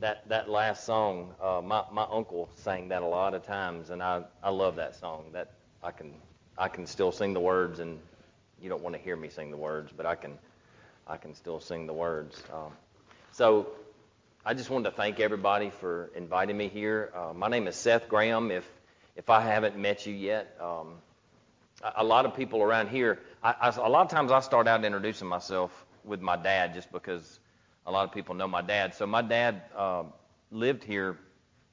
that that last song, uh, my my uncle sang that a lot of times, and I I love that song. That I can I can still sing the words, and you don't want to hear me sing the words, but I can I can still sing the words. Um, so I just wanted to thank everybody for inviting me here. Uh, my name is Seth Graham. If if I haven't met you yet, um, a, lot of people around here. I, I, a lot of times I start out introducing myself with my dad, just because a lot of people know my dad. So my dad uh, lived here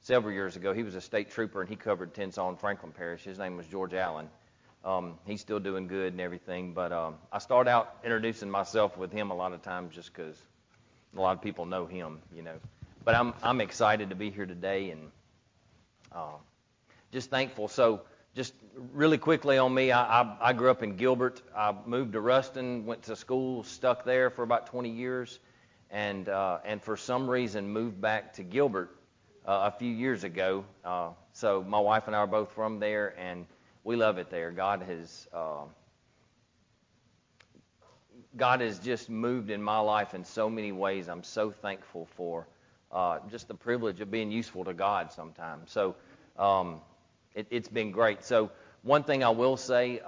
several years ago. He was a state trooper and he covered Tensas and Franklin Parish. His name was George Allen. Um, he's still doing good and everything, but um, I start out introducing myself with him a lot of times just because a lot of people know him, you know. But I'm I'm excited to be here today and uh, just thankful. So just really quickly on me, I, I I grew up in Gilbert. I moved to Ruston, went to school, stuck there for about 20 years and uh, and for some reason moved back to Gilbert uh, a few years ago. Uh, so my wife and I are both from there, and we love it there. God has uh, God has just moved in my life in so many ways. I'm so thankful for uh, just the privilege of being useful to God sometimes. So um, it, has been great. So one thing I will say.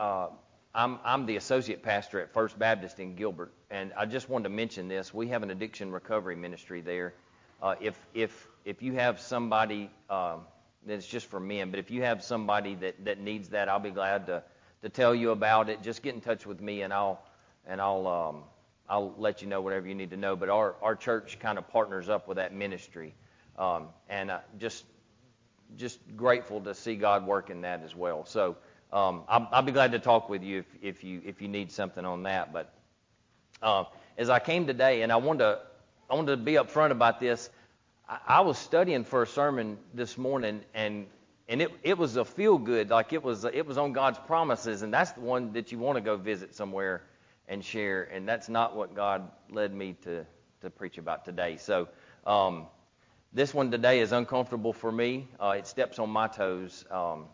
I'm, I'm the associate pastor at First Baptist in Gilbert, and I just wanted to mention this. We have an addiction recovery ministry there. Uh, if if if you have somebody um, that's just for men, but if you have somebody that, that needs that, I'll be glad to to tell you about it. Just get in touch with me, and I'll and I'll um, I'll let you know whatever you need to know. But our our church kind of partners up with that ministry, um, and uh, just just grateful to see God work in that as well. So um, I'll, I'll, be glad to talk with you if, if you if you need something on that. But uh, as I came today, and I wanted to I wanted to be upfront about this. I, I was studying for a sermon this morning, and and it it was a feel good, like it was it was on God's promises, and that's the one that you want to go visit somewhere and share. And that's not what God led me to to preach about today. So. Um, this one today is uncomfortable for me. Uh, it steps on my toes. Um,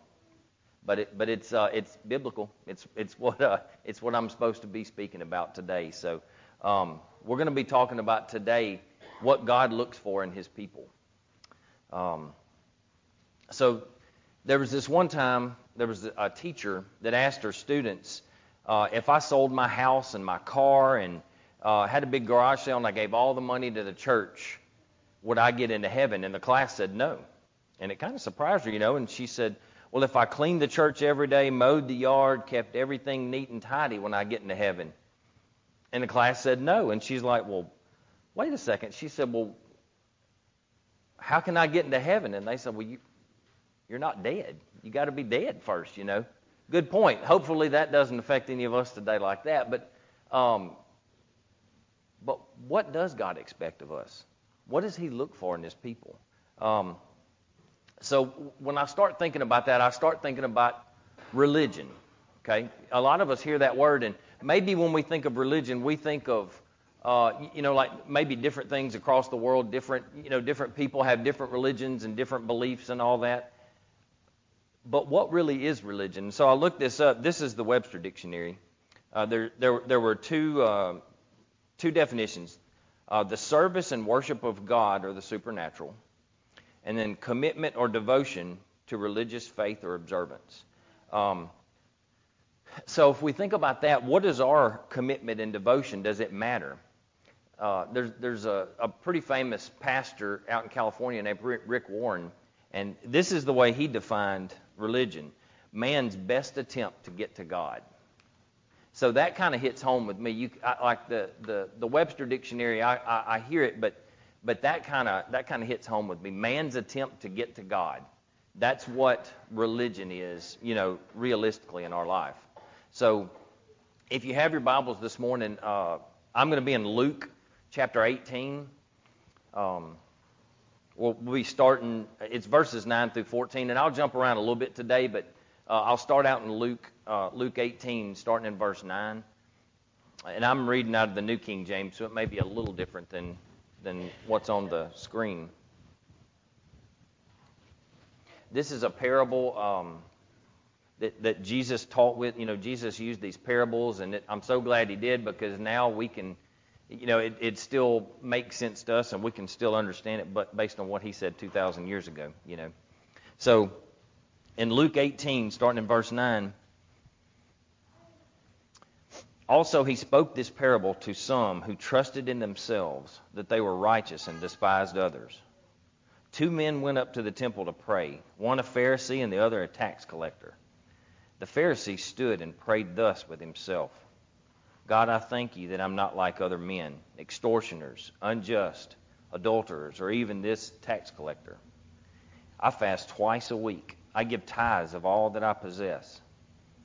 but it, but it's uh, it's biblical. It's it's what uh, it's what I'm supposed to be speaking about today. So um, we're going to be talking about today what God looks for in His people. Um, so there was this one time there was a teacher that asked her students uh, if I sold my house and my car and uh, had a big garage sale and I gave all the money to the church, would I get into heaven? And the class said no. And it kind of surprised her, you know. And she said, well, if I cleaned the church every day, mowed the yard, kept everything neat and tidy when I get into heaven? And the class said no. And she's like, well, wait a second. She said, well, how can I get into heaven? And they said, well, you, you're not dead. You got to be dead first, you know. Good point. Hopefully that doesn't affect any of us today like that. But, um, but what does God expect of us? What does He look for in His people? Um, so when I start thinking about that, I start thinking about religion. Okay, a lot of us hear that word, and maybe when we think of religion, we think of uh, you know, like maybe different things across the world. Different, you know, different people have different religions and different beliefs and all that. But what really is religion? So I looked this up. This is the Webster Dictionary. Uh, there, there, there were two, uh, two definitions: uh, the service and worship of God or the supernatural, and then commitment or devotion to religious faith or observance. Um, so if we think about that, what is our commitment and devotion? Does it matter? Uh, there's there's a, a, pretty famous pastor out in California named Rick Warren, and this is the way he defined religion: man's best attempt to get to God. So that kind of hits home with me. You I, like the, the the Webster dictionary. I, I, I hear it, but but that kind of that kind of hits home with me. Man's attempt to get to God. That's what religion is, you know, realistically in our life. So, if you have your Bibles this morning, uh, I'm going to be in Luke chapter 18. Um, we'll be starting. It's verses 9 through 14, and I'll jump around a little bit today, but uh, I'll start out in Luke uh, Luke 18, starting in verse 9. And I'm reading out of the New King James, so it may be a little different than than what's on the screen. This is a parable um, that, that Jesus taught with. You know, Jesus used these parables, and it, I'm so glad he did because now we can you know, it, it still makes sense to us and we can still understand it, but based on what he said 2,000 years ago, you know. So in Luke 18, starting in verse 9, also he spoke this parable to some who trusted in themselves that they were righteous and despised others. Two men went up to the temple to pray, one a Pharisee and the other a tax collector. The Pharisee stood and prayed thus with himself God, I thank you that I'm not like other men, extortioners, unjust, adulterers, or even this tax collector. I fast twice a week. I give tithes of all that I possess.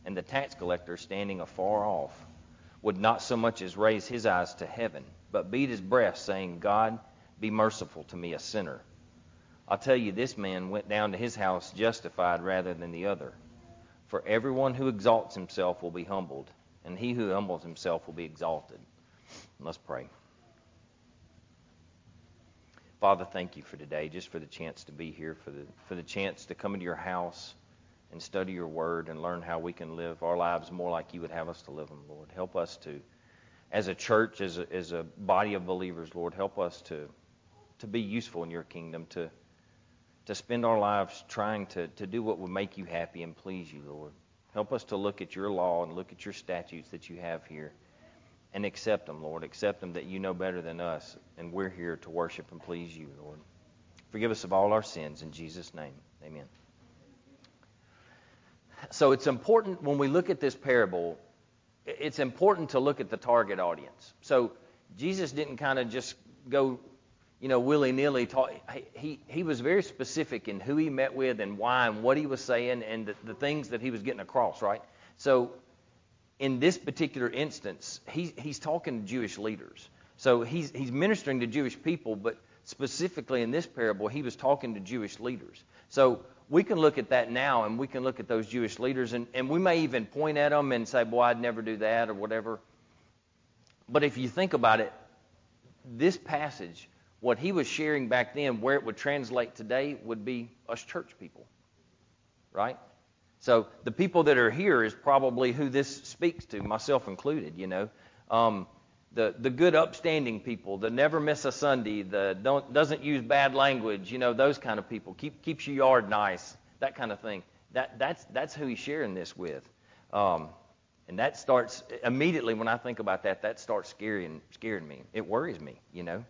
And the tax collector, standing afar off, would not so much as raise his eyes to heaven, but beat his breast, saying, God, be merciful to me, a sinner. I'll tell you, this man went down to his house justified rather than the other. For everyone who exalts himself will be humbled and he who humbles himself will be exalted. Let's pray. Father, thank you for today, just for the chance to be here, for the, for the chance to come into your house and study your word and learn how we can live our lives more like you would have us to live them, Lord. Help us to, as a church, as a, as a body of believers, Lord, help us to, to be useful in your kingdom, to, to spend our lives trying to, to do what would make you happy and please you, Lord. Help us to look at your law and look at your statutes that you have here and accept them, Lord. Accept them that you know better than us, and we're here to worship and please you, Lord. Forgive us of all our sins in Jesus' name. Amen. So it's important when we look at this parable, it's important to look at the target audience. So Jesus didn't kind of just go you know, willy nilly. He, he was very specific in who he met with and why and what he was saying and the, the things that he was getting across, right? So in this particular instance, he, he's talking to Jewish leaders. So he's, he's ministering to Jewish people, but specifically in this parable, he was talking to Jewish leaders. So we can look at that now and we can look at those Jewish leaders and, and we may even point at them and say, boy, I'd never do that or whatever. But if you think about it, this passage what he was sharing back then, where it would translate today, would be us church people. Right? So the people that are here is probably who this speaks to, myself included, you know. Um, the, the good upstanding people, the never miss a Sunday, the don't, doesn't use bad language, you know, those kind of people. Keep, keeps your yard nice, that kind of thing. That, that's, that's who he's sharing this with. Um, and that starts, immediately when I think about that, that starts scaring, scaring me. It worries me, you know.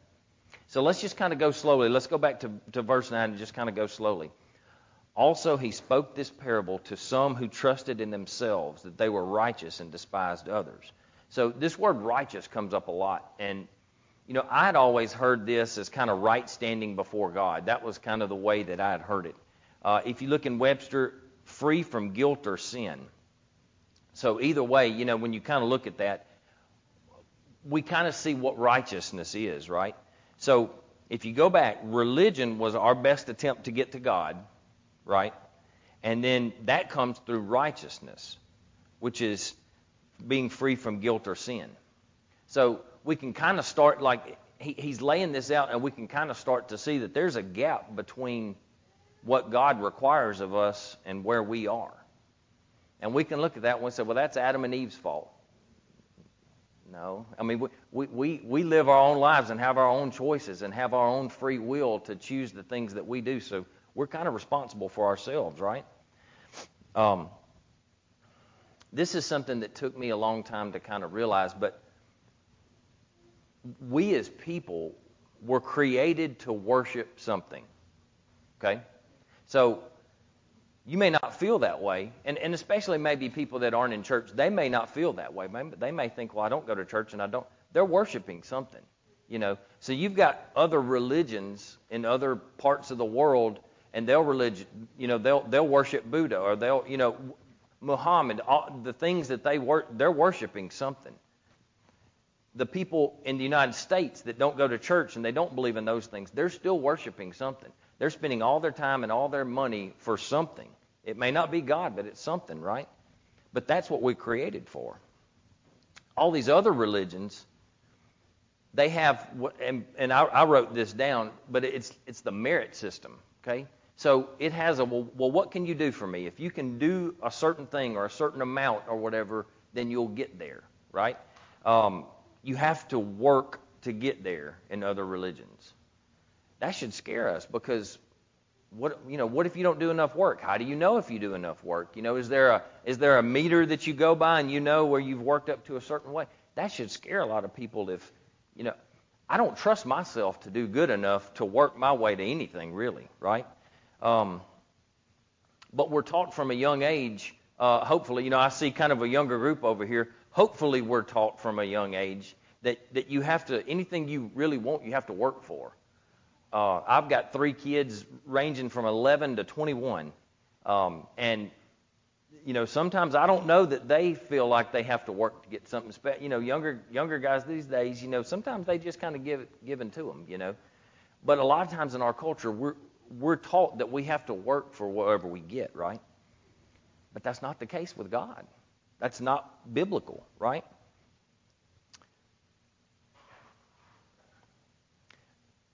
So let's just kind of go slowly. Let's go back to, to verse 9 and just kind of go slowly. Also, he spoke this parable to some who trusted in themselves that they were righteous and despised others. So this word righteous comes up a lot. And, you know, I had always heard this as kind of right standing before God. That was kind of the way that I had heard it. Uh, if you look in Webster, free from guilt or sin. So either way, you know, when you kind of look at that, we kind of see what righteousness is, right? So if you go back, religion was our best attempt to get to God, right? And then that comes through righteousness, which is being free from guilt or sin. So we can kind of start like he, he's laying this out, and we can kind of start to see that there's a gap between what God requires of us and where we are. And we can look at that one and say, well, that's Adam and Eve's fault. No. I mean, we, we, we live our own lives and have our own choices and have our own free will to choose the things that we do. So we're kind of responsible for ourselves, right? Um, this is something that took me a long time to kind of realize, but we as people were created to worship something. Okay? So you may not feel that way, and, and especially maybe people that aren't in church, they may not feel that way. Maybe they may think, well, I don't go to church and I don't. They're worshiping something, you know. So you've got other religions in other parts of the world, and they'll religion, you know, they'll they'll worship Buddha or they'll, you know, Muhammad. All, the things that they work, they're worshiping something. The people in the United States that don't go to church and they don't believe in those things, they're still worshiping something. They're spending all their time and all their money for something. It may not be God, but it's something, right? But that's what we're created for. All these other religions, they have, and, and I, I wrote this down, but it's it's the merit system, okay? So it has a well, well, what can you do for me? If you can do a certain thing or a certain amount or whatever, then you'll get there, right? Um, you have to work to get there in other religions. That should scare us because what you know what if you don't do enough work how do you know if you do enough work you know is there a is there a meter that you go by and you know where you've worked up to a certain way that should scare a lot of people if you know i don't trust myself to do good enough to work my way to anything really right um, but we're taught from a young age uh, hopefully you know i see kind of a younger group over here hopefully we're taught from a young age that that you have to anything you really want you have to work for uh, I've got three kids ranging from 11 to 21. Um, and, you know, sometimes I don't know that they feel like they have to work to get something special. You know, younger younger guys these days, you know, sometimes they just kind of give it given to them, you know. But a lot of times in our culture, we're we're taught that we have to work for whatever we get, right? But that's not the case with God. That's not biblical, right?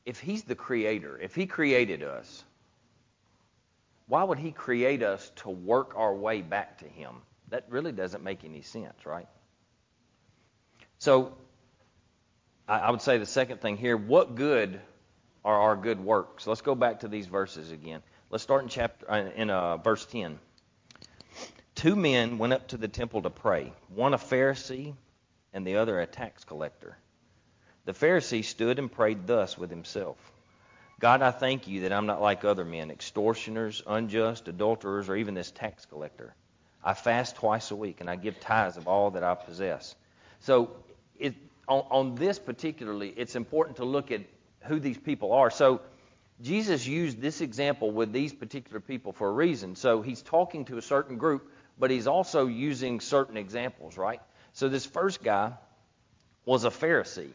if he's the creator, if he created us, why would he create us to work our way back to him? That really doesn't make any sense, right? So, I would say the second thing here what good are our good works? Let's go back to these verses again. Let's start in chapter uh, in uh, verse 10. Two men went up to the temple to pray, one a Pharisee and the other a tax collector. The Pharisee stood and prayed thus with himself God, I thank you that I'm not like other men, extortioners, unjust, adulterers, or even this tax collector. I fast twice a week and I give tithes of all that I possess. So, it, on, on this particularly, it's important to look at who these people are. So, Jesus used this example with these particular people for a reason. So, he's talking to a certain group, but he's also using certain examples, right? So, this first guy was a Pharisee.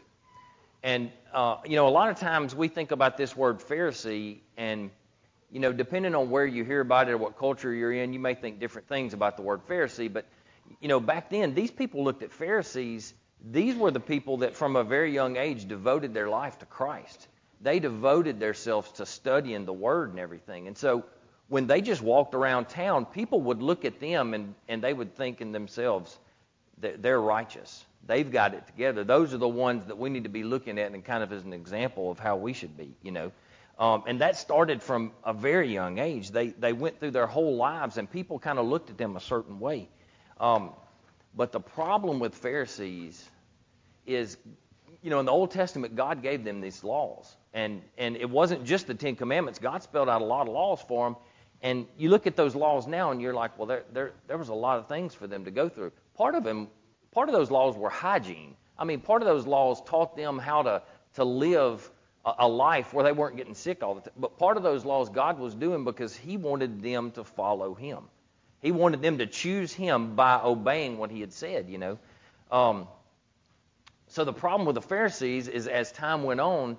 And, uh, you know, a lot of times we think about this word Pharisee, and, you know, depending on where you hear about it or what culture you're in, you may think different things about the word Pharisee. But, you know, back then, these people looked at Pharisees, these were the people that from a very young age devoted their life to Christ. They devoted themselves to studying the Word and everything. And so when they just walked around town, people would look at them and, and they would think in themselves that they're righteous They've got it together. Those are the ones that we need to be looking at and kind of as an example of how we should be, you know. Um, and that started from a very young age. They they went through their whole lives, and people kind of looked at them a certain way. Um, but the problem with Pharisees is, you know, in the Old Testament, God gave them these laws, and and it wasn't just the Ten Commandments. God spelled out a lot of laws for them. And you look at those laws now, and you're like, well, there there there was a lot of things for them to go through. Part of them Part of those laws were hygiene. I mean, part of those laws taught them how to, to live a, a life where they weren't getting sick all the time. But part of those laws God was doing because He wanted them to follow Him. He wanted them to choose Him by obeying what He had said, you know. Um, so the problem with the Pharisees is as time went on,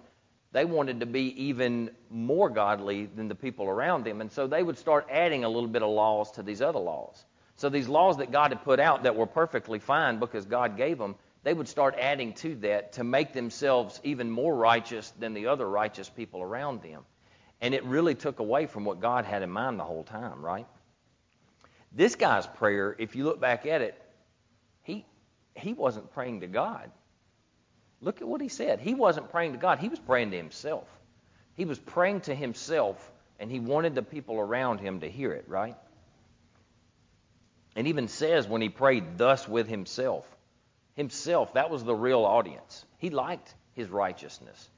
they wanted to be even more godly than the people around them. And so they would start adding a little bit of laws to these other laws. So these laws that God had put out that were perfectly fine because God gave them, they would start adding to that to make themselves even more righteous than the other righteous people around them. And it really took away from what God had in mind the whole time, right? This guy's prayer, if you look back at it, he he wasn't praying to God. Look at what he said. He wasn't praying to God. He was praying to himself. He was praying to himself, and he wanted the people around him to hear it, right? And even says when he prayed thus with himself. Himself, that was the real audience. He liked his righteousness.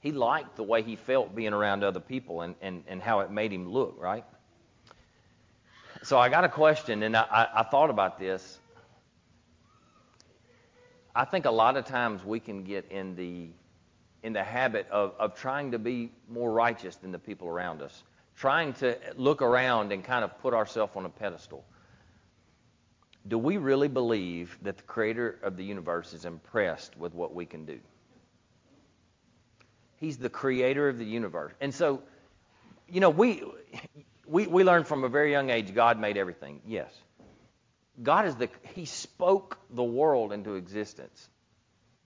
He liked the way he felt being around other people and, and, and how it made him look, right? So I got a question, and I, I, I thought about this. I think a lot of times we can get in the in the habit of, of trying to be more righteous than the people around us, trying to look around and kind of put ourselves on a pedestal do we really believe that the creator of the universe is impressed with what we can do? He's the creator of the universe. And so, you know, we, we, we learn from a very young age God made everything. Yes. God is the, He spoke the world into existence.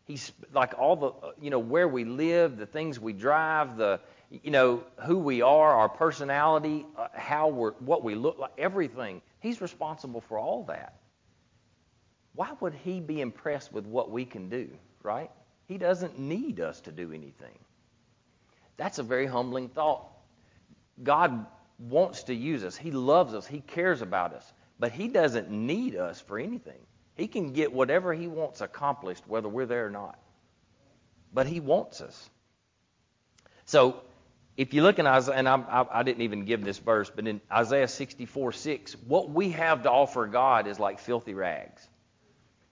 He's like all the, you know, where we live, the things we drive, the, you know, who we are, our personality, uh, how we're, what we look like, everything. He's responsible for all that why would he be impressed with what we can do, right? He doesn't need us to do anything. That's a very humbling thought. God wants to use us. He loves us. He cares about us. But He doesn't need us for anything. He can get whatever He wants accomplished, whether we're there or not. But He wants us. So, if you look in Isaiah, and I, I, didn't even give this verse, but in Isaiah 64 6, what we have to offer God is like filthy rags.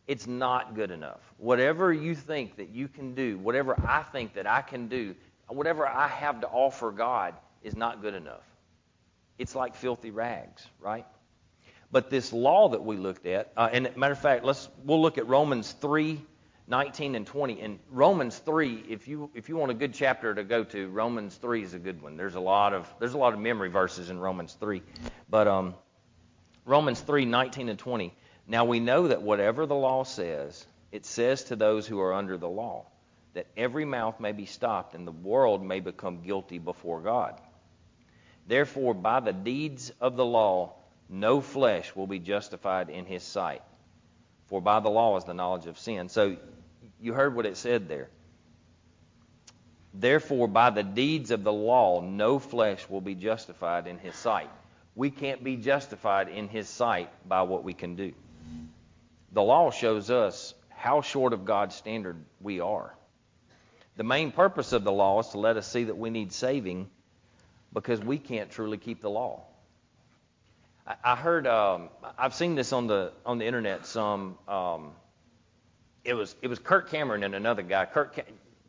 It's not good enough. Whatever you think that you can do, whatever I think that I can do, whatever I have to offer God is not good enough. It's like filthy rags, right? But this law that we looked at, uh, and matter of fact, let's we'll look at Romans 3, 19 and 20. And Romans 3, if you if you want a good chapter to go to, Romans 3 is a good one. There's a lot of there's a lot of memory verses in Romans 3, but um, Romans 3, 19 and 20. Now we know that whatever the law says, it says to those who are under the law, that every mouth may be stopped and the world may become guilty before God. Therefore, by the deeds of the law, no flesh will be justified in his sight. For by the law is the knowledge of sin. So you heard what it said there. Therefore, by the deeds of the law, no flesh will be justified in his sight. We can't be justified in his sight by what we can do. The law shows us how short of God's standard we are. The main purpose of the law is to let us see that we need saving because we can't truly keep the law. I, heard, um, I've seen this on the on the internet. Some, um, it was it was Kirk Cameron and another guy. Kirk,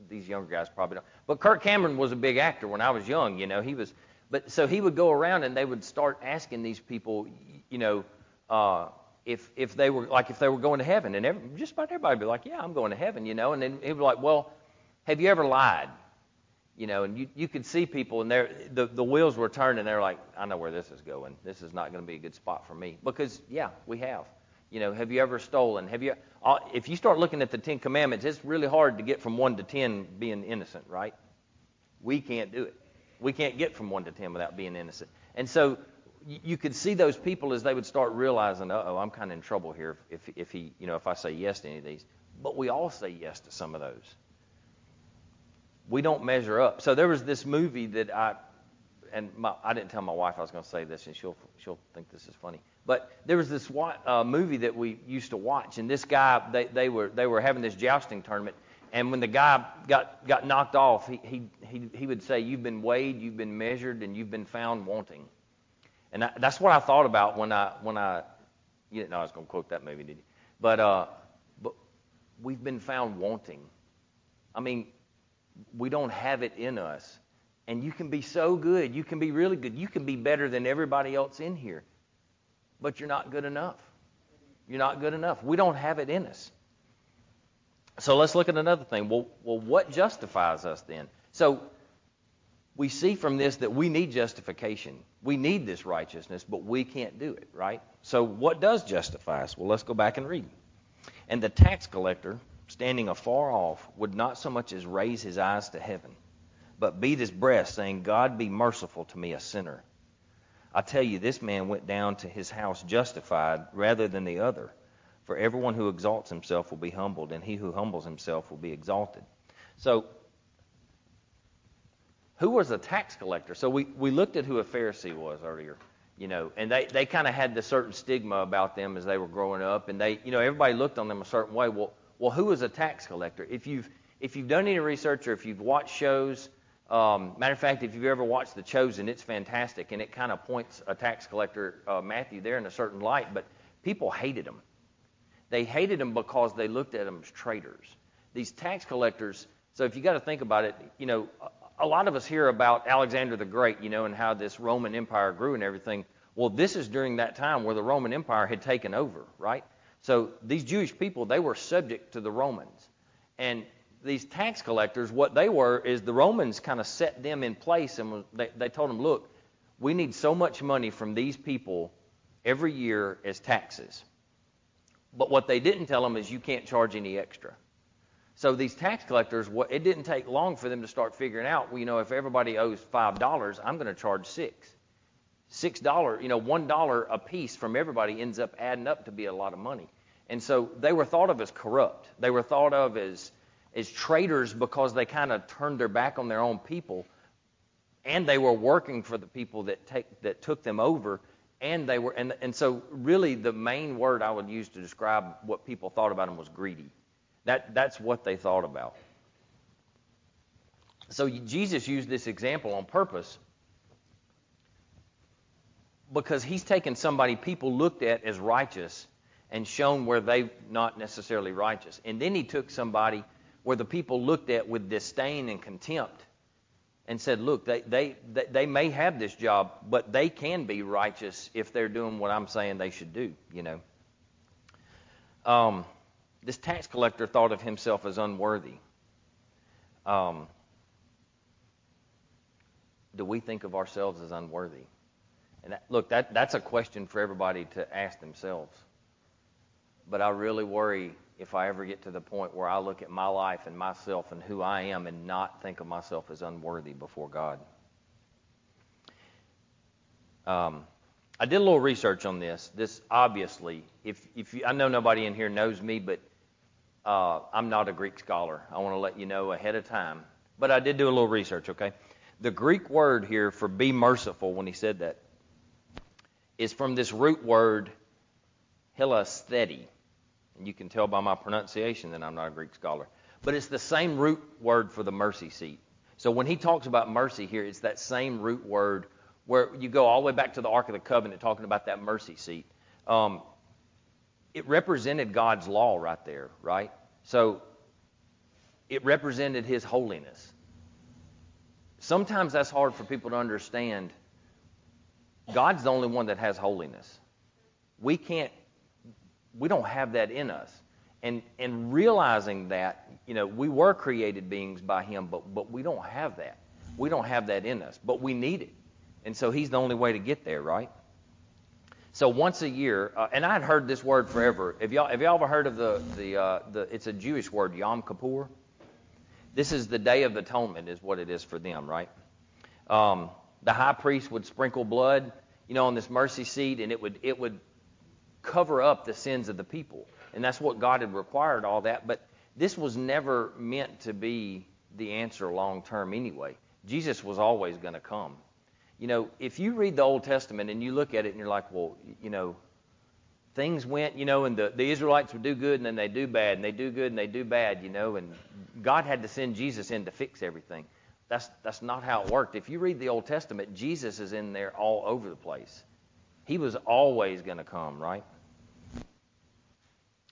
these younger guys probably don't, but Kirk Cameron was a big actor when I was young. You know, he was, but so he would go around and they would start asking these people, you know. Uh, if if they were like if they were going to heaven, and every, just about everybody would be like, yeah, I'm going to heaven, you know. And then he'd be like, well, have you ever lied? You know, and you you could see people, and they the the wheels were turning. They're like, I know where this is going. This is not going to be a good spot for me because yeah, we have. You know, have you ever stolen? Have you? Uh, if you start looking at the Ten Commandments, it's really hard to get from one to ten being innocent, right? We can't do it. We can't get from one to ten without being innocent. And so you could see those people as they would start realizing, oh, I'm kind of in trouble here if, if he, you know, if I say yes to any of these. But we all say yes to some of those. We don't measure up. So there was this movie that I, and my, I didn't tell my wife I was going to say this, and she'll she'll think this is funny. But there was this uh, movie that we used to watch, and this guy, they, they were they were having this jousting tournament, and when the guy got got knocked off, he he he, he would say, "You've been weighed, you've been measured, and you've been found wanting." And I, that's what I thought about when I when I you didn't know I was going to quote that movie, did you? But uh, but we've been found wanting. I mean, we don't have it in us. And you can be so good, you can be really good, you can be better than everybody else in here. But you're not good enough. You're not good enough. We don't have it in us. So let's look at another thing. Well, well, what justifies us then? So we see from this that we need justification. We need this righteousness, but we can't do it, right? So what does justify us? Well, let's go back and read. And the tax collector, standing afar off, would not so much as raise his eyes to heaven, but beat his breast, saying, God be merciful to me, a sinner. I tell you, this man went down to his house justified rather than the other. For everyone who exalts himself will be humbled, and he who humbles himself will be exalted. So who was a tax collector? So we, we looked at who a Pharisee was earlier, you know, and they, they kind of had this certain stigma about them as they were growing up, and they, you know, everybody looked on them a certain way. Well, well, who is a tax collector? If you've if you've done any research or if you've watched shows, um, matter of fact, if you've ever watched The Chosen, it's fantastic, and it kind of points a tax collector, uh, Matthew, there in a certain light. But people hated him. They hated him because they looked at him as traitors. These tax collectors. So if you got to think about it, you know, a lot of us hear about Alexander the Great, you know, and how this Roman Empire grew and everything. Well, this is during that time where the Roman Empire had taken over, right? So these Jewish people, they were subject to the Romans. And these tax collectors, what they were is the Romans kind of set them in place and they, they told them, look, we need so much money from these people every year as taxes. But what they didn't tell them is you can't charge any extra. So these tax collectors, it didn't take long for them to start figuring out, well, you know, if everybody owes five dollars, I'm going to charge six. Six dollar, you know, one dollar a piece from everybody ends up adding up to be a lot of money. And so they were thought of as corrupt. They were thought of as as traitors because they kind of turned their back on their own people, and they were working for the people that take that took them over, and they were and and so really the main word I would use to describe what people thought about them was greedy. That that's what they thought about. So Jesus used this example on purpose because he's taken somebody people looked at as righteous and shown where they're not necessarily righteous. And then he took somebody where the people looked at with disdain and contempt and said, look, they, they, they may have this job, but they can be righteous if they're doing what I'm saying they should do, you know. Um, this tax collector thought of himself as unworthy. Um, do we think of ourselves as unworthy? And that, look, that, that's a question for everybody to ask themselves. But I really worry if I ever get to the point where I look at my life and myself and who I am and not think of myself as unworthy before God. Um, I did a little research on this. This obviously, if if you, I know nobody in here knows me, but uh, I'm not a Greek scholar. I want to let you know ahead of time. But I did do a little research. Okay, the Greek word here for "be merciful" when he said that is from this root word hilastheti. And you can tell by my pronunciation that I'm not a Greek scholar. But it's the same root word for the mercy seat. So when he talks about mercy here, it's that same root word where you go all the way back to the Ark of the Covenant talking about that mercy seat. Um, it represented God's law right there, right? So it represented his holiness. Sometimes that's hard for people to understand. God's the only one that has holiness. We can't we don't have that in us. And, and realizing that, you know, we were created beings by Him, but, but we don't have that. We don't have that in us, but we need it. And so He's the only way to get there, right? So once a year, uh, and I'd heard this word forever. Have y'all, have y'all ever heard of the, the, uh, the, it's a Jewish word, Yom Kippur? This is the Day of Atonement, is what it is for them, right? Um, the high priest would sprinkle blood, you know, on this mercy seat, and it would, it would cover up the sins of the people. And that's what God had required, all that. But this was never meant to be the answer long term anyway. Jesus was always going to come. You know, if you read the Old Testament and you look at it and you're like, well, you know, things went, you know, and the, the Israelites would do good and then they do bad, and they do good and they do bad, you know, and God had to send Jesus in to fix everything. That's, that's not how it worked. If you read the Old Testament, Jesus is in there all over the place. He was always going to come, right?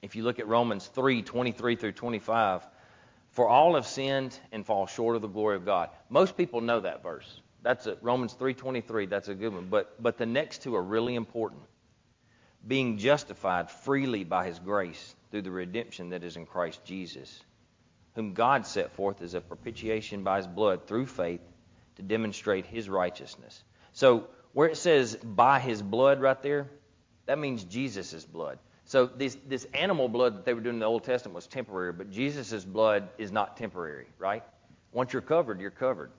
If you look at Romans 3 23 through 25, for all have sinned and fall short of the glory of God. Most people know that verse. That's it. Romans 3:23. That's a good one. But but the next two are really important. Being justified freely by His grace through the redemption that is in Christ Jesus, whom God set forth as a propitiation by His blood through faith to demonstrate His righteousness. So where it says by His blood right there, that means Jesus' blood. So this, this animal blood that they were doing in the Old Testament was temporary, but Jesus' blood is not temporary, right? Once you're covered, you're covered.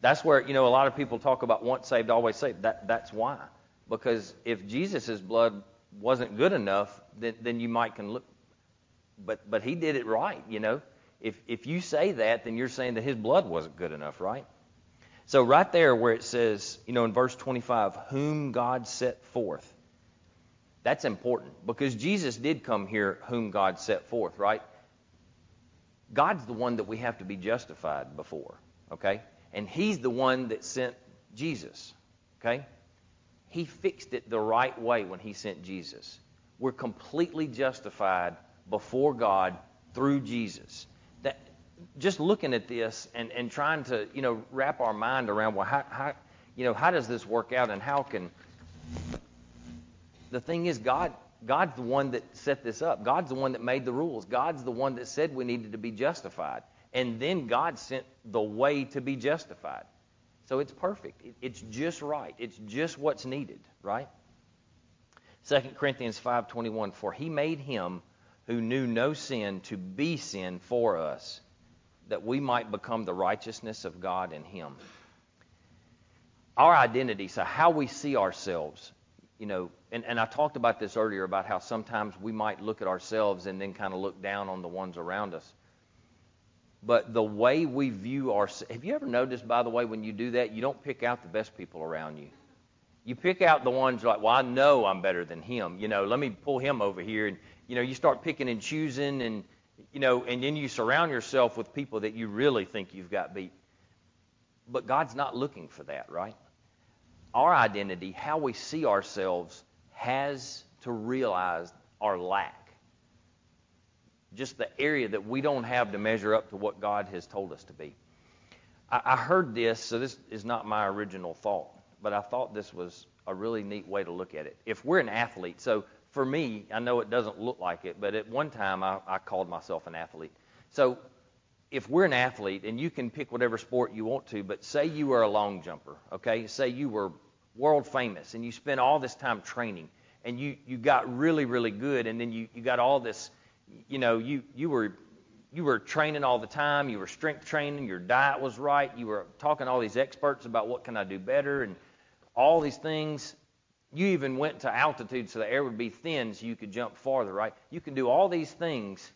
That's where, you know, a lot of people talk about once saved, always saved. That, that's why. Because if Jesus' blood wasn't good enough, then, then you might can look. But, but he did it right, you know. If, if you say that, then you're saying that his blood wasn't good enough, right? So right there where it says, you know, in verse 25, whom God set forth that's important because Jesus did come here whom God set forth, right? God's the one that we have to be justified before, okay? And He's the one that sent Jesus, okay? He fixed it the right way when He sent Jesus. We're completely justified before God through Jesus. That, just looking at this and, and trying to, you know, wrap our mind around, well, how, how, you know, how does this work out and how can the thing is, God, God's the one that set this up. God's the one that made the rules. God's the one that said we needed to be justified. And then God sent the way to be justified. So it's perfect. It's just right. It's just what's needed, right? 2 Corinthians 5:21 For he made him who knew no sin to be sin for us that we might become the righteousness of God in him. Our identity, so how we see ourselves, you know, and, and I talked about this earlier about how sometimes we might look at ourselves and then kind of look down on the ones around us. but the way we view our have you ever noticed by the way when you do that you don't pick out the best people around you you pick out the ones like well i know i'm better than him you know let me pull him over here and you know you start picking and choosing and you know and then you surround yourself with people that you really think you've got beat but god's not looking for that right our identity how we see ourselves has to realize our lack just the area that we don't have to measure up to what God has told us to be. I, I heard this, so this is not my original thought, but I thought this was a really neat way to look at it. If we're an athlete, so for me, I know it doesn't look like it, but at one time I, I called myself an athlete. So if we're an athlete, and you can pick whatever sport you want to, but say you were a long jumper, okay? Say you were world famous and you spent all this time training and you, you got really, really good, and then you, you got all this you know, you, you were you were training all the time, you were strength training, your diet was right, you were talking to all these experts about what can I do better and all these things. You even went to altitude so the air would be thin so you could jump farther, right? You can do all these things.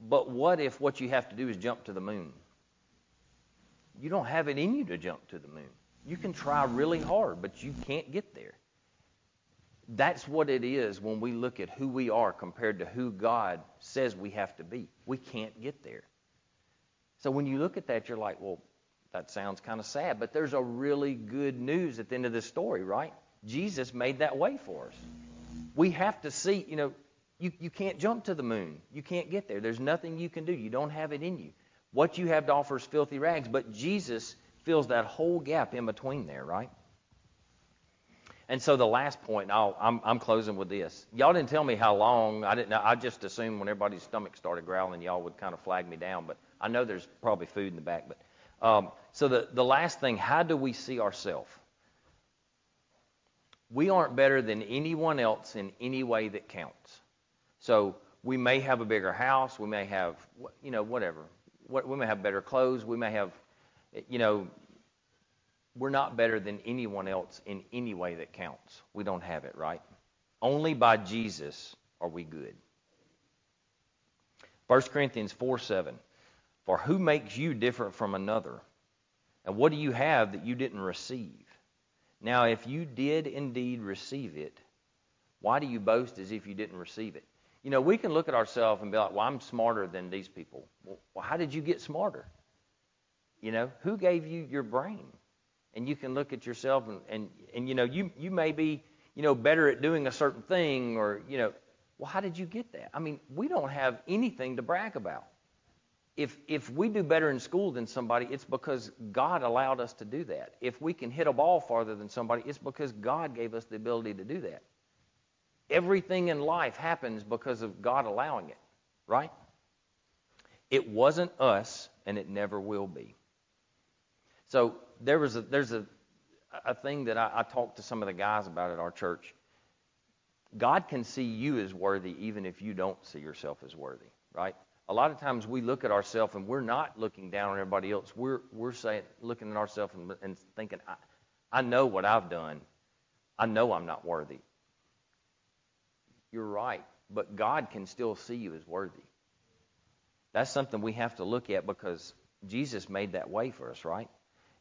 But what if what you have to do is jump to the moon? You don't have it in you to jump to the moon. You can try really hard, but you can't get there. That's what it is when we look at who we are compared to who God says we have to be. We can't get there. So when you look at that, you're like, well, that sounds kind of sad, but there's a really good news at the end of this story, right? Jesus made that way for us. We have to see, you know, you, you can't jump to the moon. You can't get there. There's nothing you can do. You don't have it in you. What you have to offer is filthy rags, but Jesus fills that whole gap in between there, right? And so the last point, I'm, I'm closing with this. Y'all didn't tell me how long. I didn't. I just assumed when everybody's stomach started growling, y'all would kind of flag me down. But I know there's probably food in the back. But um, so the, the last thing, how do we see ourselves? We aren't better than anyone else in any way that counts. So we may have a bigger house. We may have, you know, whatever. We may have better clothes. We may have, you know, we're not better than anyone else in any way that counts. We don't have it, right? Only by Jesus are we good. 1 Corinthians 4 7. For who makes you different from another? And what do you have that you didn't receive? Now, if you did indeed receive it, why do you boast as if you didn't receive it? You know, we can look at ourselves and be like, well, I'm smarter than these people. Well, how did you get smarter? You know, who gave you your brain? and you can look at yourself and, and, and you know, you, you may be, you know, better at doing a certain thing or, you know, well, how did you get that? I mean, we don't have anything to brag about. If, if we do better in school than somebody, it's because God allowed us to do that. If we can hit a ball farther than somebody, it's because God gave us the ability to do that. Everything in life happens because of God allowing it, right? It wasn't us, and it never will be. So there was a, there's a, a thing that I, I talked to some of the guys about at our church. God can see you as worthy even if you don't see yourself as worthy, right? A lot of times we look at ourselves and we're not looking down on everybody else. We're we're saying looking at ourselves and, and thinking, I, I know what I've done. I know I'm not worthy. You're right, but God can still see you as worthy. That's something we have to look at because Jesus made that way for us, right?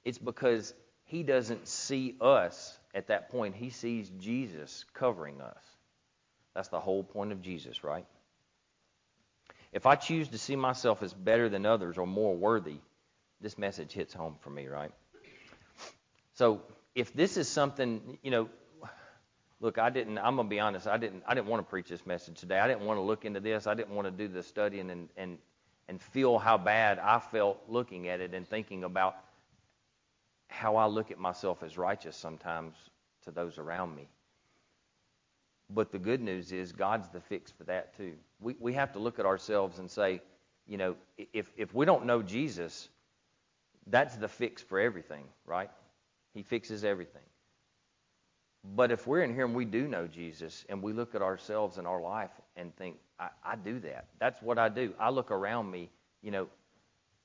It's because he doesn't see us at that point. He sees Jesus covering us. That's the whole point of Jesus, right? If I choose to see myself as better than others or more worthy, this message hits home for me, right? So if this is something, you know, look, I didn't. I'm gonna be honest. I didn't. I didn't want to preach this message today. I didn't want to look into this. I didn't want to do the studying and and and feel how bad I felt looking at it and thinking about how I look at myself as righteous sometimes to those around me. But the good news is God's the fix for that too. We we have to look at ourselves and say, you know, if if we don't know Jesus, that's the fix for everything, right? He fixes everything. But if we're in here and we do know Jesus and we look at ourselves in our life and think, I, I do that. That's what I do. I look around me, you know,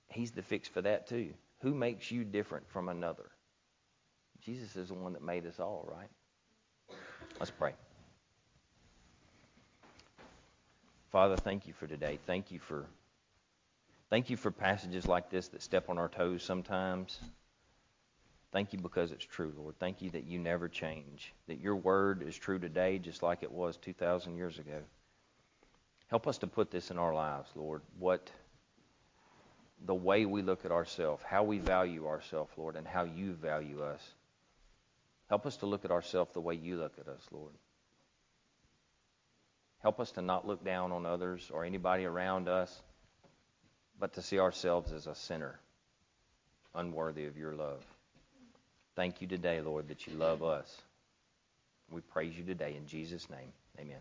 he's the fix for that too. Who makes you different from another? Jesus is the one that made us all, right? Let's pray. Father, thank you for today. Thank you for Thank you for passages like this that step on our toes sometimes. Thank you because it's true, Lord. Thank you that you never change, that your word is true today just like it was 2,000 years ago. Help us to put this in our lives, Lord. What the way we look at ourselves, how we value ourselves, Lord, and how you value us. Help us to look at ourselves the way you look at us, Lord. Help us to not look down on others or anybody around us, but to see ourselves as a sinner, unworthy of your love. Thank you today, Lord, that you love us. We praise you today in Jesus' name. Amen.